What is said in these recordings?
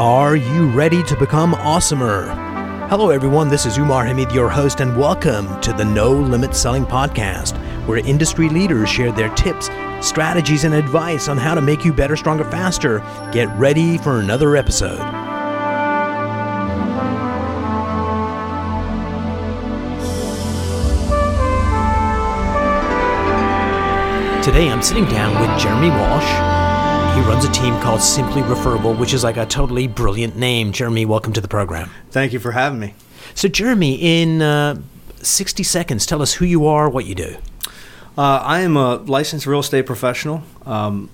Are you ready to become awesomer? Hello, everyone. This is Umar Hameed, your host, and welcome to the No Limit Selling Podcast, where industry leaders share their tips, strategies, and advice on how to make you better, stronger, faster. Get ready for another episode. Today, I'm sitting down with Jeremy Walsh. He runs a team called Simply Referable, which is like a totally brilliant name. Jeremy, welcome to the program. Thank you for having me. So, Jeremy, in uh, 60 seconds, tell us who you are, what you do. Uh, I am a licensed real estate professional. Um,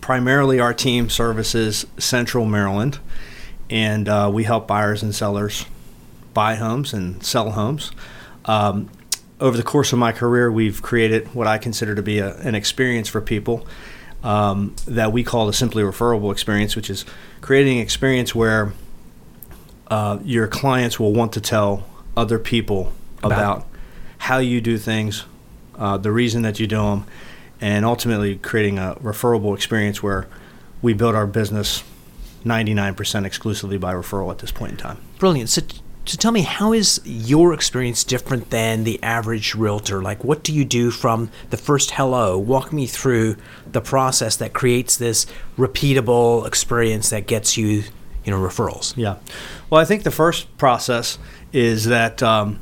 primarily, our team services Central Maryland, and uh, we help buyers and sellers buy homes and sell homes. Um, over the course of my career, we've created what I consider to be a, an experience for people um, that we call the simply referable experience, which is creating an experience where uh, your clients will want to tell other people about, about how you do things, uh, the reason that you do them, and ultimately creating a referable experience where we build our business 99% exclusively by referral at this point in time. Brilliant. So, so tell me, how is your experience different than the average realtor? Like, what do you do from the first hello? Walk me through the process that creates this repeatable experience that gets you, you know, referrals. Yeah. Well, I think the first process is that um,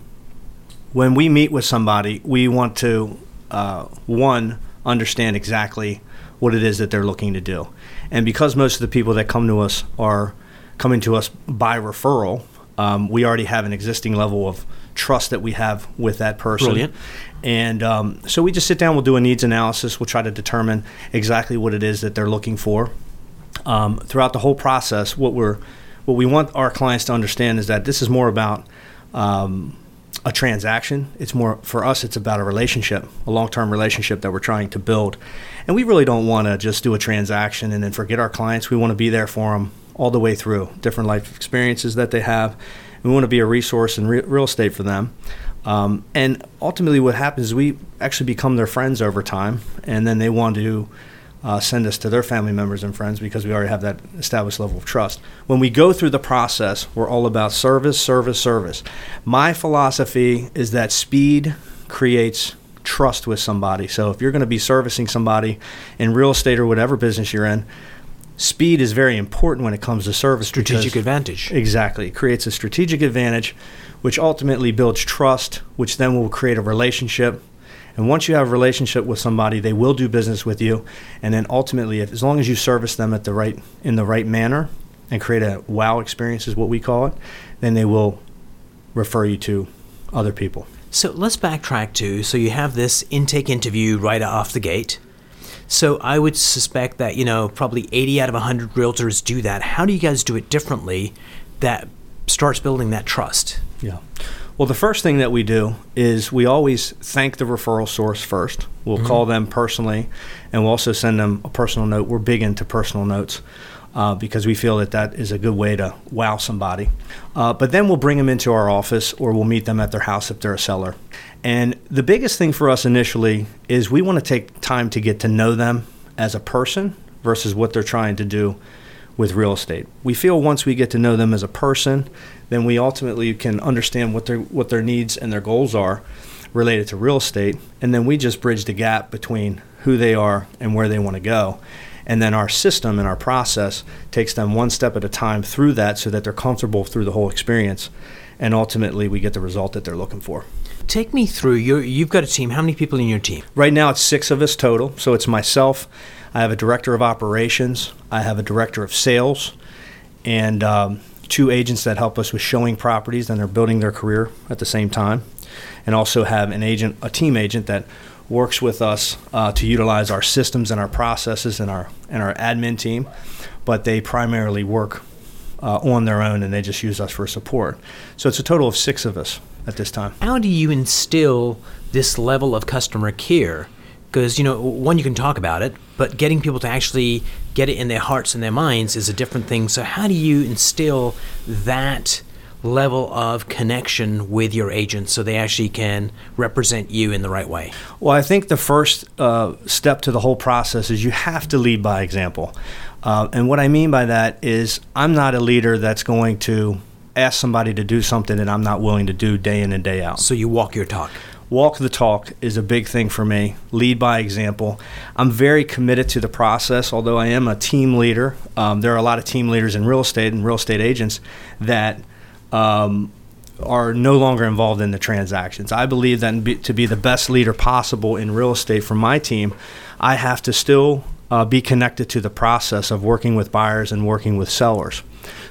when we meet with somebody, we want to uh, one understand exactly what it is that they're looking to do, and because most of the people that come to us are coming to us by referral um, we already have an existing level of trust that we have with that person. Brilliant. And um, so we just sit down, we'll do a needs analysis, we'll try to determine exactly what it is that they're looking for. Um, throughout the whole process, what we're what we want our clients to understand is that this is more about um, a transaction. It's more for us. It's about a relationship, a long-term relationship that we're trying to build, and we really don't want to just do a transaction and then forget our clients. We want to be there for them all the way through, different life experiences that they have. We want to be a resource in re- real estate for them. Um, and ultimately, what happens is we actually become their friends over time, and then they want to uh, send us to their family members and friends because we already have that established level of trust. When we go through the process, we're all about service, service, service. My philosophy is that speed creates trust with somebody. So if you're going to be servicing somebody in real estate or whatever business you're in, speed is very important when it comes to service. Strategic advantage. Exactly. It creates a strategic advantage, which ultimately builds trust, which then will create a relationship. And once you have a relationship with somebody, they will do business with you. And then ultimately, if, as long as you service them at the right in the right manner and create a wow experience is what we call it, then they will refer you to other people. So let's backtrack to so you have this intake interview right off the gate so I would suspect that, you know, probably 80 out of 100 realtors do that. How do you guys do it differently that starts building that trust? Yeah. Well, the first thing that we do is we always thank the referral source first. We'll mm-hmm. call them personally, and we'll also send them a personal note. We're big into personal notes uh, because we feel that that is a good way to wow somebody. Uh, but then we'll bring them into our office or we'll meet them at their house if they're a seller. And the biggest thing for us initially is we want to take time to get to know them as a person versus what they're trying to do with real estate. We feel once we get to know them as a person, then we ultimately can understand what their what their needs and their goals are related to real estate, and then we just bridge the gap between who they are and where they want to go. And then our system and our process takes them one step at a time through that so that they're comfortable through the whole experience. And ultimately, we get the result that they're looking for. Take me through. you you've got a team. How many people in your team? Right now, it's six of us total. So it's myself. I have a director of operations. I have a director of sales, and um, two agents that help us with showing properties, and they're building their career at the same time. And also have an agent, a team agent that works with us uh, to utilize our systems and our processes and our and our admin team, but they primarily work uh, on their own and they just use us for support. So it's a total of six of us at this time. How do you instill this level of customer care? Because you know, one you can talk about it, but getting people to actually get it in their hearts and their minds is a different thing. So how do you instill that? Level of connection with your agents so they actually can represent you in the right way? Well, I think the first uh, step to the whole process is you have to lead by example. Uh, and what I mean by that is, I'm not a leader that's going to ask somebody to do something that I'm not willing to do day in and day out. So you walk your talk. Walk the talk is a big thing for me. Lead by example. I'm very committed to the process, although I am a team leader. Um, there are a lot of team leaders in real estate and real estate agents that um, are no longer involved in the transactions. I believe that to be the best leader possible in real estate for my team, I have to still uh, be connected to the process of working with buyers and working with sellers.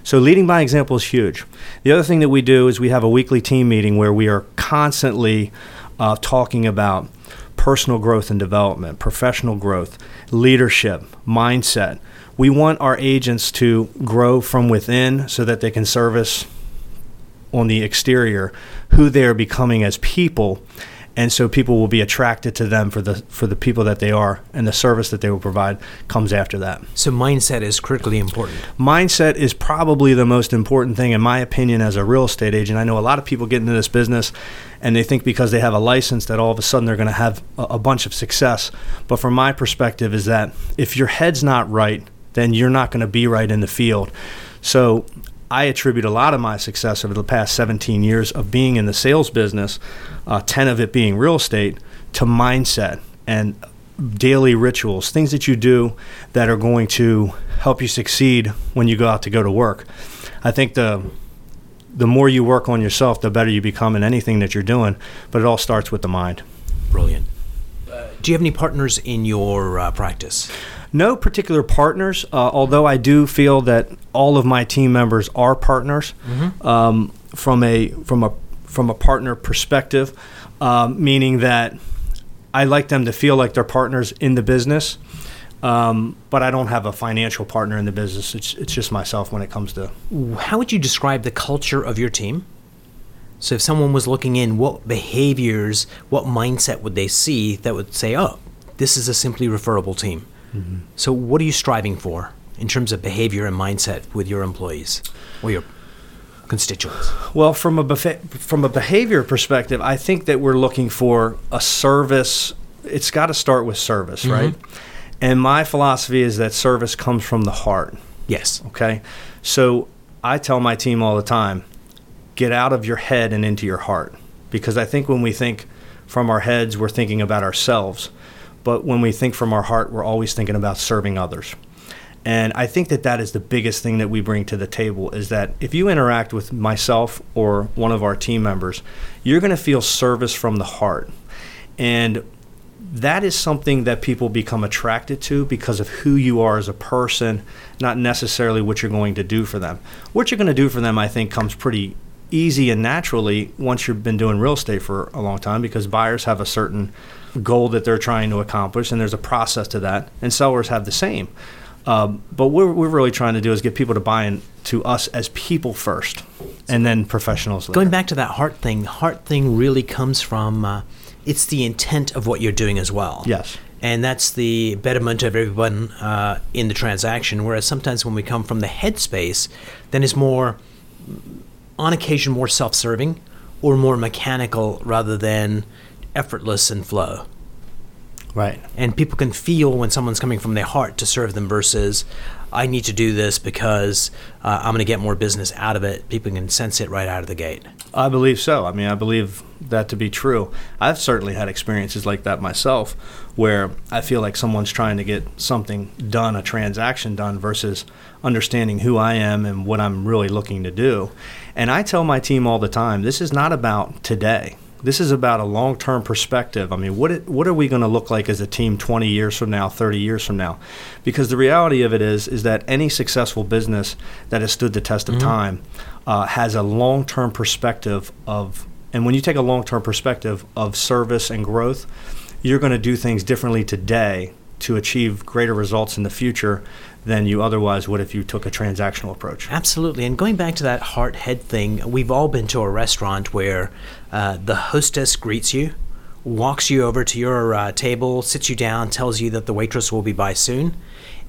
So leading by example is huge. The other thing that we do is we have a weekly team meeting where we are constantly uh, talking about personal growth and development, professional growth, leadership, mindset. We want our agents to grow from within so that they can service on the exterior who they're becoming as people and so people will be attracted to them for the for the people that they are and the service that they will provide comes after that. So mindset is critically important. Mindset is probably the most important thing in my opinion as a real estate agent. I know a lot of people get into this business and they think because they have a license that all of a sudden they're going to have a, a bunch of success. But from my perspective is that if your head's not right then you're not going to be right in the field. So I attribute a lot of my success over the past 17 years of being in the sales business, uh, 10 of it being real estate, to mindset and daily rituals, things that you do that are going to help you succeed when you go out to go to work. I think the the more you work on yourself, the better you become in anything that you're doing. But it all starts with the mind. Brilliant. Uh, do you have any partners in your uh, practice? No particular partners, uh, although I do feel that all of my team members are partners mm-hmm. um, from a from a from a partner perspective, um, meaning that I like them to feel like they're partners in the business. Um, but I don't have a financial partner in the business. It's it's just myself when it comes to. How would you describe the culture of your team? So if someone was looking in, what behaviors, what mindset would they see that would say, "Oh, this is a simply referable team"? Mm-hmm. So, what are you striving for in terms of behavior and mindset with your employees or your constituents? Well, from a from a behavior perspective, I think that we're looking for a service. It's got to start with service, mm-hmm. right? And my philosophy is that service comes from the heart. Yes. Okay. So I tell my team all the time, get out of your head and into your heart, because I think when we think from our heads, we're thinking about ourselves but when we think from our heart, we're always thinking about serving others. And I think that that is the biggest thing that we bring to the table is that if you interact with myself or one of our team members, you're going to feel service from the heart. And that is something that people become attracted to because of who you are as a person, not necessarily what you're going to do for them. What you're going to do for them, I think, comes pretty easy and naturally once you've been doing real estate for a long time because buyers have a certain goal that they're trying to accomplish, and there's a process to that, and sellers have the same. Um, but what we're really trying to do is get people to buy into us as people first, and then professionals. Later. Going back to that heart thing, heart thing really comes from uh, it's the intent of what you're doing as well. Yes. And that's the betterment of everyone uh, in the transaction. Whereas sometimes when we come from the headspace, then it's more, on occasion, more self-serving or more mechanical rather than effortless and flow. Right. And people can feel when someone's coming from their heart to serve them versus, I need to do this because uh, I'm going to get more business out of it. People can sense it right out of the gate. I believe so. I mean, I believe that to be true. I've certainly had experiences like that myself where I feel like someone's trying to get something done, a transaction done, versus understanding who I am and what I'm really looking to do. And I tell my team all the time this is not about today. This is about a long term perspective. I mean, what, it, what are we going to look like as a team 20 years from now, 30 years from now? Because the reality of it is, is that any successful business that has stood the test of mm-hmm. time uh, has a long term perspective of, and when you take a long term perspective of service and growth, you're going to do things differently today to achieve greater results in the future than you otherwise would if you took a transactional approach. Absolutely. And going back to that heart head thing, we've all been to a restaurant where uh, the hostess greets you, walks you over to your uh, table, sits you down, tells you that the waitress will be by soon.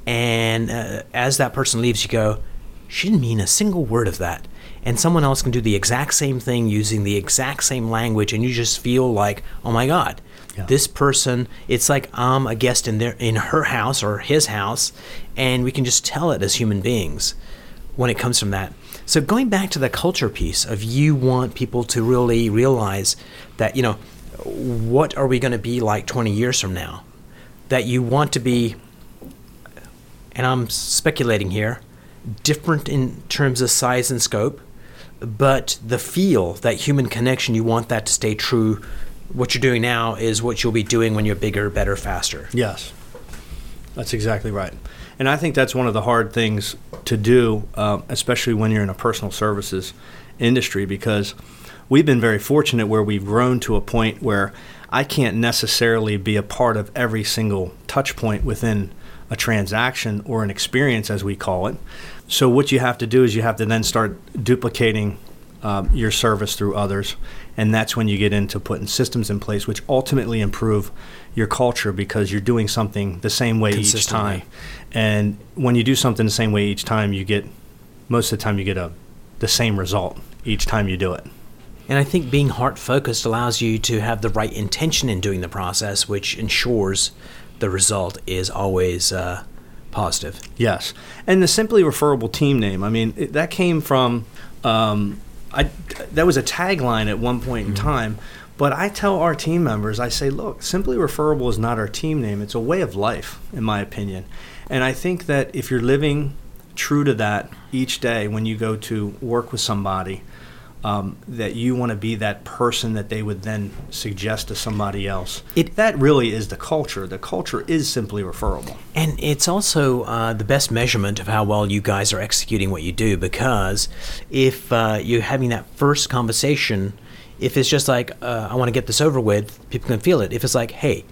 And uh, as that person leaves, you go, she didn't mean a single word of that. And someone else can do the exact same thing using the exact same language, and you just feel like, oh my God, Yeah. This person, it's like I'm a guest in their in her house or his house, and we can just tell it as human beings when it comes from that. So going back to the culture piece of you want people to really realize that you know what are we going to be like 20 years from now? That you want to be, and I'm speculating here, different in terms of size and scope, but the feel, that human connection, you want that to stay true. What you're doing now is what you'll be doing when you're bigger, better, faster. Yes, that's exactly right. And I think that's one of the hard things to do, um, especially when you're in a personal services industry, because we've been very fortunate where we've grown to a point where I can't necessarily be a part of every single touch point within a transaction or an experience, as we call it. So, what you have to do is you have to then start duplicating um, your service through others. And that's when you get into putting systems in place, which ultimately improve your culture because you're doing something the same way each time. And when you do something the same way each time, you get most of the time you get a the same result each time you do it. And I think being heart focused allows you to have the right intention in doing the process, which ensures the result is always uh, positive. Yes, and the simply referable team name. I mean, it, that came from. Um, I that was a tagline at one point in mm-hmm. time. But I tell our team members, I say, look, simply referable is not our team name. It's a way of life, in my opinion. And I think that if you're living true to that each day when you go to work with somebody, um, that you want to be that person that they would then suggest to somebody else. It- that really is the culture. The culture is simply referable. And it's also uh, the best measurement of how well you guys are executing what you do because if uh, you're having that first conversation, if it's just like, uh, I want to get this over with, people can feel it. If it's like, hey,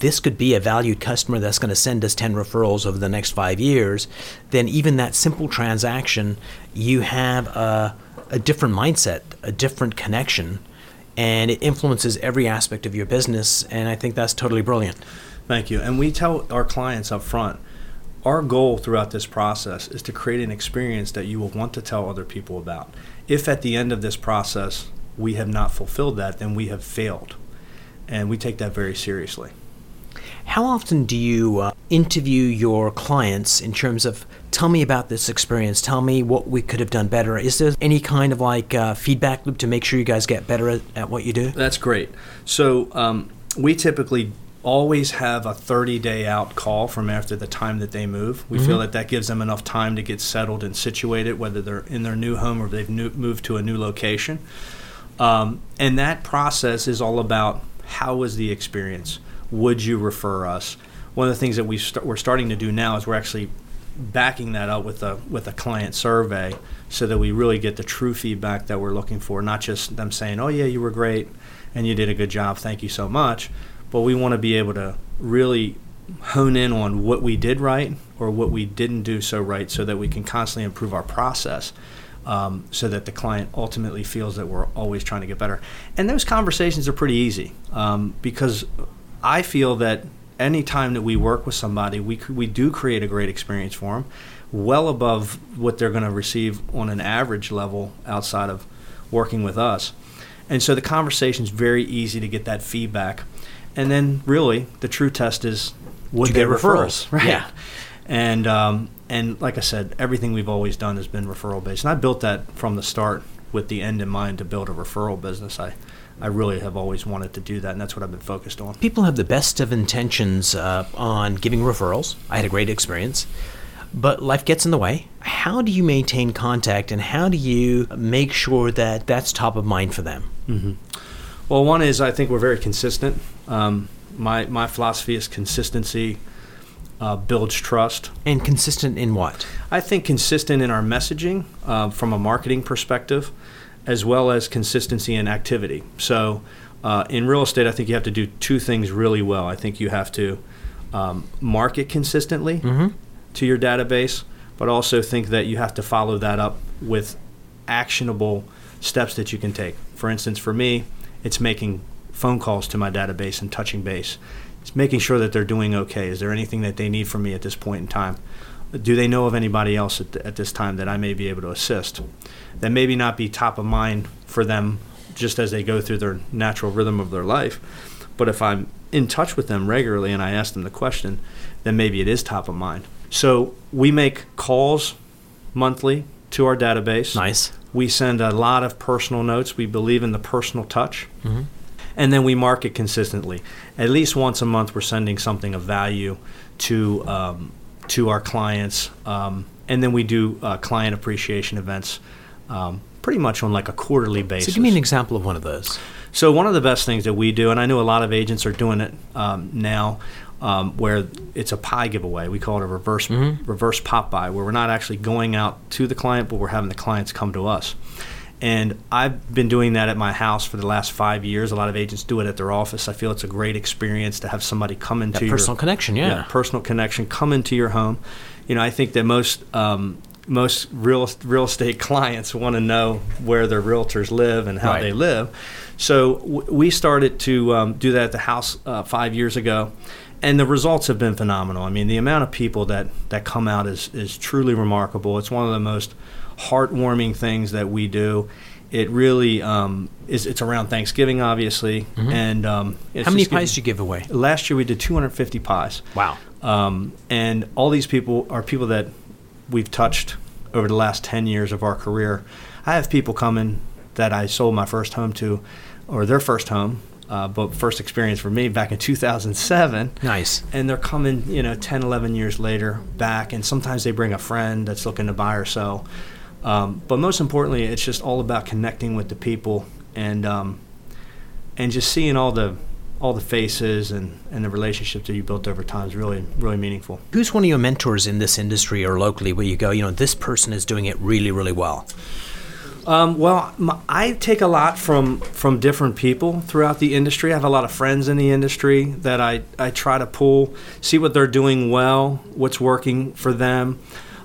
this could be a valued customer that's going to send us 10 referrals over the next five years, then even that simple transaction, you have a, a different mindset, a different connection, and it influences every aspect of your business. And I think that's totally brilliant. Thank you. And we tell our clients up front our goal throughout this process is to create an experience that you will want to tell other people about. If at the end of this process we have not fulfilled that, then we have failed. And we take that very seriously. How often do you uh, interview your clients in terms of tell me about this experience, tell me what we could have done better? Is there any kind of like uh, feedback loop to make sure you guys get better at, at what you do? That's great. So um, we typically always have a 30 day out call from after the time that they move. We feel that that gives them enough time to get settled and situated, whether they're in their new home or they've new, moved to a new location. Um, and that process is all about how was the experience? Would you refer us? One of the things that we st- we're starting to do now is we're actually backing that up with a with a client survey so that we really get the true feedback that we're looking for, not just them saying, "Oh yeah, you were great and you did a good job. Thank you so much." But we want to be able to really hone in on what we did right or what we didn't do so right so that we can constantly improve our process um, so that the client ultimately feels that we're always trying to get better. And those conversations are pretty easy um, because I feel that any time that we work with somebody, we, we do create a great experience for them, well above what they're going to receive on an average level outside of working with us. And so the conversation is very easy to get that feedback. And then really, the true test is would they get refer referrals? us? Right. Yeah. And um, and like I said, everything we've always done has been referral based, and I built that from the start with the end in mind to build a referral business. I I really have always wanted to do that, and that's what I've been focused on. People have the best of intentions uh, on giving referrals. I had a great experience. But life gets in the way. How do you maintain contact and how do you make sure that that's top of mind for them? Well, one is I think we're very consistent. Um, my my philosophy is consistency uh, builds trust. And consistent in what? I think consistent in our messaging uh, from a marketing perspective, as well as consistency and activity. So, uh, in real estate, I think you have to do two things really well. I think you have to um, market consistently to your database, but also think that you have to follow that up with actionable steps that you can take. For instance, for me, it's making phone calls to my database and touching base. It's making sure that they're doing okay. Is there anything that they need from me at this point in time? Do they know of anybody else at, at this time that I may be able to assist? That maybe not be top of mind for them just as they go through their natural rhythm of their life. But if I'm in touch with them regularly and I ask them the question, then maybe it is top of mind. So we make calls monthly to our database. Nice. We send a lot of personal notes. We believe in the personal touch. Mm-hmm. And then we market consistently. At least once a month, we're sending something of value to um, to our clients. Um, and then we do uh, client appreciation events um, pretty much on like a quarterly basis. So give me an example of one of those. So one of the best things that we do, and I know a lot of agents are doing it um, now, um, where it's a pie giveaway. We call it a reverse Mhm. reverse pop-by, where we're not actually going out to the client, but we're having the clients come to us. And I've been doing that at my house for the last five years. A lot of agents do it at their office. I feel it's a great experience to have somebody come into That your personal connection, yeah. personal connection, come into your home. You know, I think that most um, most real real estate clients want to know where their realtors live and how Right. they live. So w- we started to um, do that at the house uh, five years ago, and the results have been phenomenal. I mean, the amount of people that that come out is is truly remarkable. It's one of the most heartwarming things that we do. It really um, is. It's around Thanksgiving, obviously, and um, it's Mm-hmm. How many pies did you give away? Last year we did 250 pies. Wow. Um, and all these people are people that we've touched over the last 10 years of our career. I have people coming that I sold my first home to, or their first home, uh, but first experience for me back in 2007. Nice. And they're coming, you know, 10, 11 years later back, and sometimes they bring a friend that's looking to buy or sell. Um, but most importantly, it's just all about connecting with the people and um, and just seeing all the all the faces and, and the relationships that you built over time is really really meaningful. Who's one of your mentors in this industry or locally where you go, you know, this person is doing it really, really well? Um, well, I take a lot from from different people throughout the industry. I have a lot of friends in the industry that I, I try to pull, see what they're doing well, what's working for them.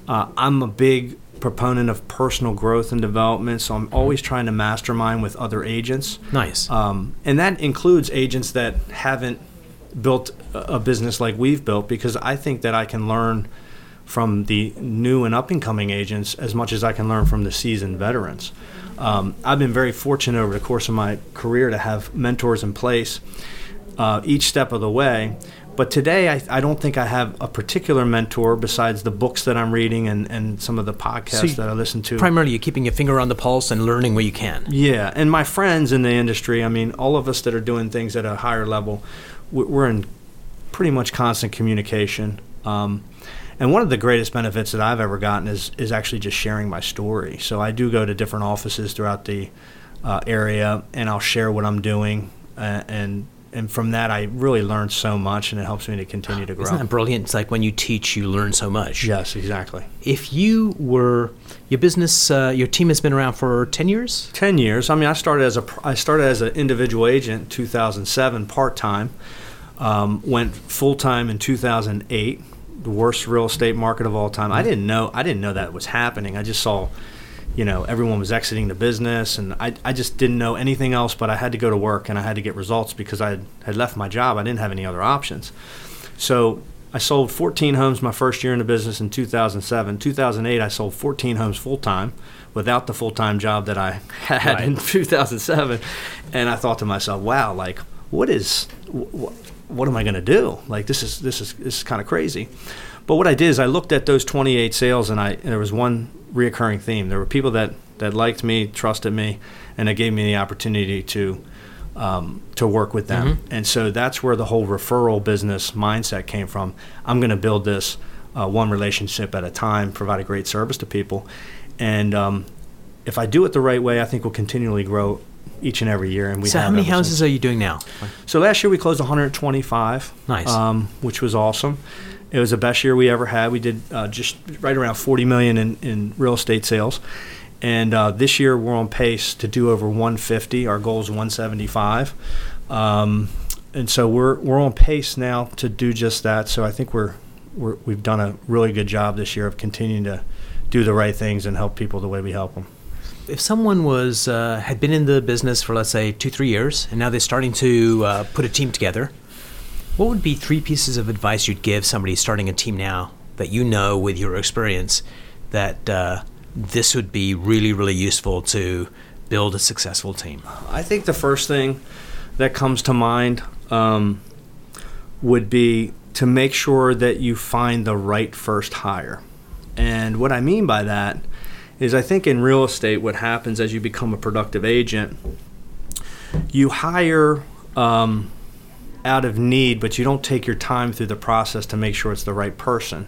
Uh, I'm a big proponent of personal growth and development, so I'm always trying to mastermind with other agents. Nice. Um, and that includes agents that haven't built a a business like we've built because I think that I can learn from the new and up and coming agents as much as I can learn from the seasoned veterans. Um, I've been very fortunate over the course of my career to have mentors in place uh, each step of the way. But today, I, I don't think I have a particular mentor besides the books that I'm reading and, and some of the podcasts you- that I listen to. Primarily, you're keeping your finger on the pulse and learning where you can. Yeah, and my friends in the industry, I mean, all of us that are doing things at a higher level, we- we're in pretty much constant communication. Um, and one of the greatest benefits that I've ever gotten is is actually just sharing my story. So I do go to different offices throughout the uh, area, and I'll share what I'm doing, uh, and and from that I really learned so much, and it helps me to continue to grow. Isn't that brilliant? It's like when you teach, you learn so much. yes, exactly. If you were, your business, uh, your team has been around for 10 years? Ten years. I mean, I started as a I started as an individual agent in 2007, part time. Um, went full time in 2008. The worst real estate market of all time. I didn't know. I didn't know that was happening. I just saw, you know, everyone was exiting the business, and I, I just didn't know anything else. But I had to go to work and I had to get results because I had left my job. I didn't have any other options. So I sold 14 homes my first year in the business in 2007. 2008, I sold 14 homes full time without the full time job that I had in 2007. And I thought to myself, wow, like, what is, wh- wh- what am I going to do? Like, this is, this is, this is kind of crazy. But what I did is I looked at those 28 sales and I, and there was one reoccurring theme. There were people that, that liked me, trusted me, and it gave me the opportunity to, um, to work with them. And so that's where the whole referral business mindset came from. I'm going to build this uh, one relationship at a time, provide a great service to people. And um, if I do it the right way, I think we'll continually grow each and every year. And we so, how many houses are you doing now? So last year we closed 125. Nice. Um, which was awesome. It was the best year we ever had. We did uh, just right around 40 million in, in real estate sales. And uh, this year we're on pace to do over 150. Our goal is 175. Um, and so we're we're on pace now to do just that. So I think we're, we're we've done a really good job this year of continuing to do the right things and help people the way we help them. If someone was uh, had been in the business for let's say two three years and now they're starting to uh, put a team together, what would be three pieces of advice you'd give somebody starting a team now that you know with your experience that uh, this would be really really useful to build a successful team? I think the first thing that comes to mind um, would be to make sure that you find the right first hire. And what I mean by that is I think in real estate, what happens as you become a productive agent, you hire um, out of need, but you don't take your time through the process to make sure it's the right person.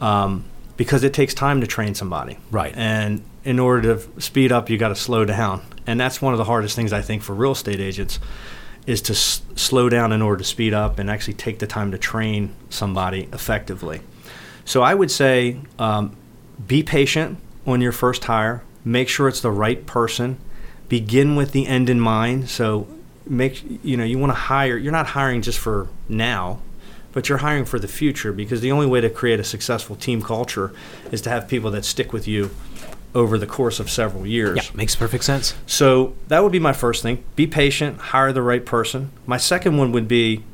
Um, because it takes time to train somebody. Right. And in order to speed up, you got to slow down. And that's one of the hardest things I think for real estate agents is to s- slow down in order to speed up and actually take the time to train somebody effectively. So I would say um, be patient on your first hire. Make sure it's the right person. Begin with the end in mind. So make you know you want to hire. You're not hiring just for now, but you're hiring for the future because the only way to create a successful team culture is to have people that stick with you over the course of several years. Yeah, makes perfect sense. So that would be my first thing. Be patient, hire the right person. My second one would be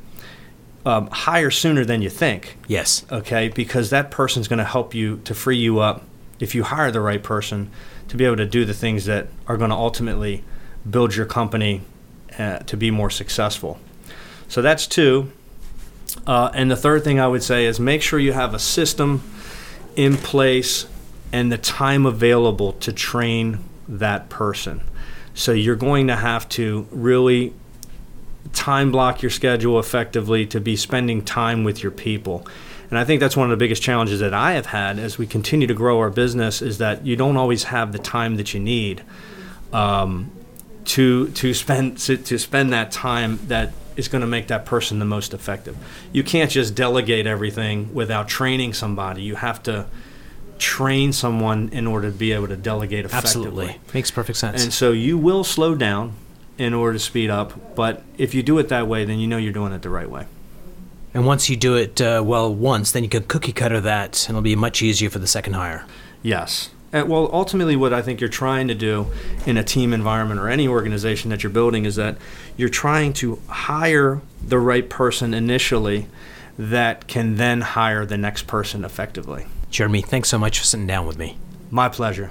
um, hire sooner than you think. Yes. Okay, because that person's going to help you to free you up if you hire the right person to be able to do the things that are going to ultimately build your company uh, to be more successful. So that's two. Uh, and the third thing I would say is make sure you have a system in place and the time available to train that person. So you're going to have to really time block your schedule effectively to be spending time with your people. And I think that's one of the biggest challenges that I have had as we continue to grow our business is that you don't always have the time that you need um, to to spend to, to spend that time that is going to make that person the most effective. You can't just delegate everything without training somebody. You have to train someone in order to be able to delegate effectively. Absolutely. Makes perfect sense. And so you will slow down in order to speed up, but if you do it that way, then you know you're doing it the right way. And once you do it uh, well once, then you can cookie cutter that, and it'll be much easier for the second hire. Yes. And well, ultimately, what I think you're trying to do in a team environment or any organization that you're building is that you're trying to hire the right person initially that can then hire the next person effectively. Jeremy, thanks so much for sitting down with me. My pleasure.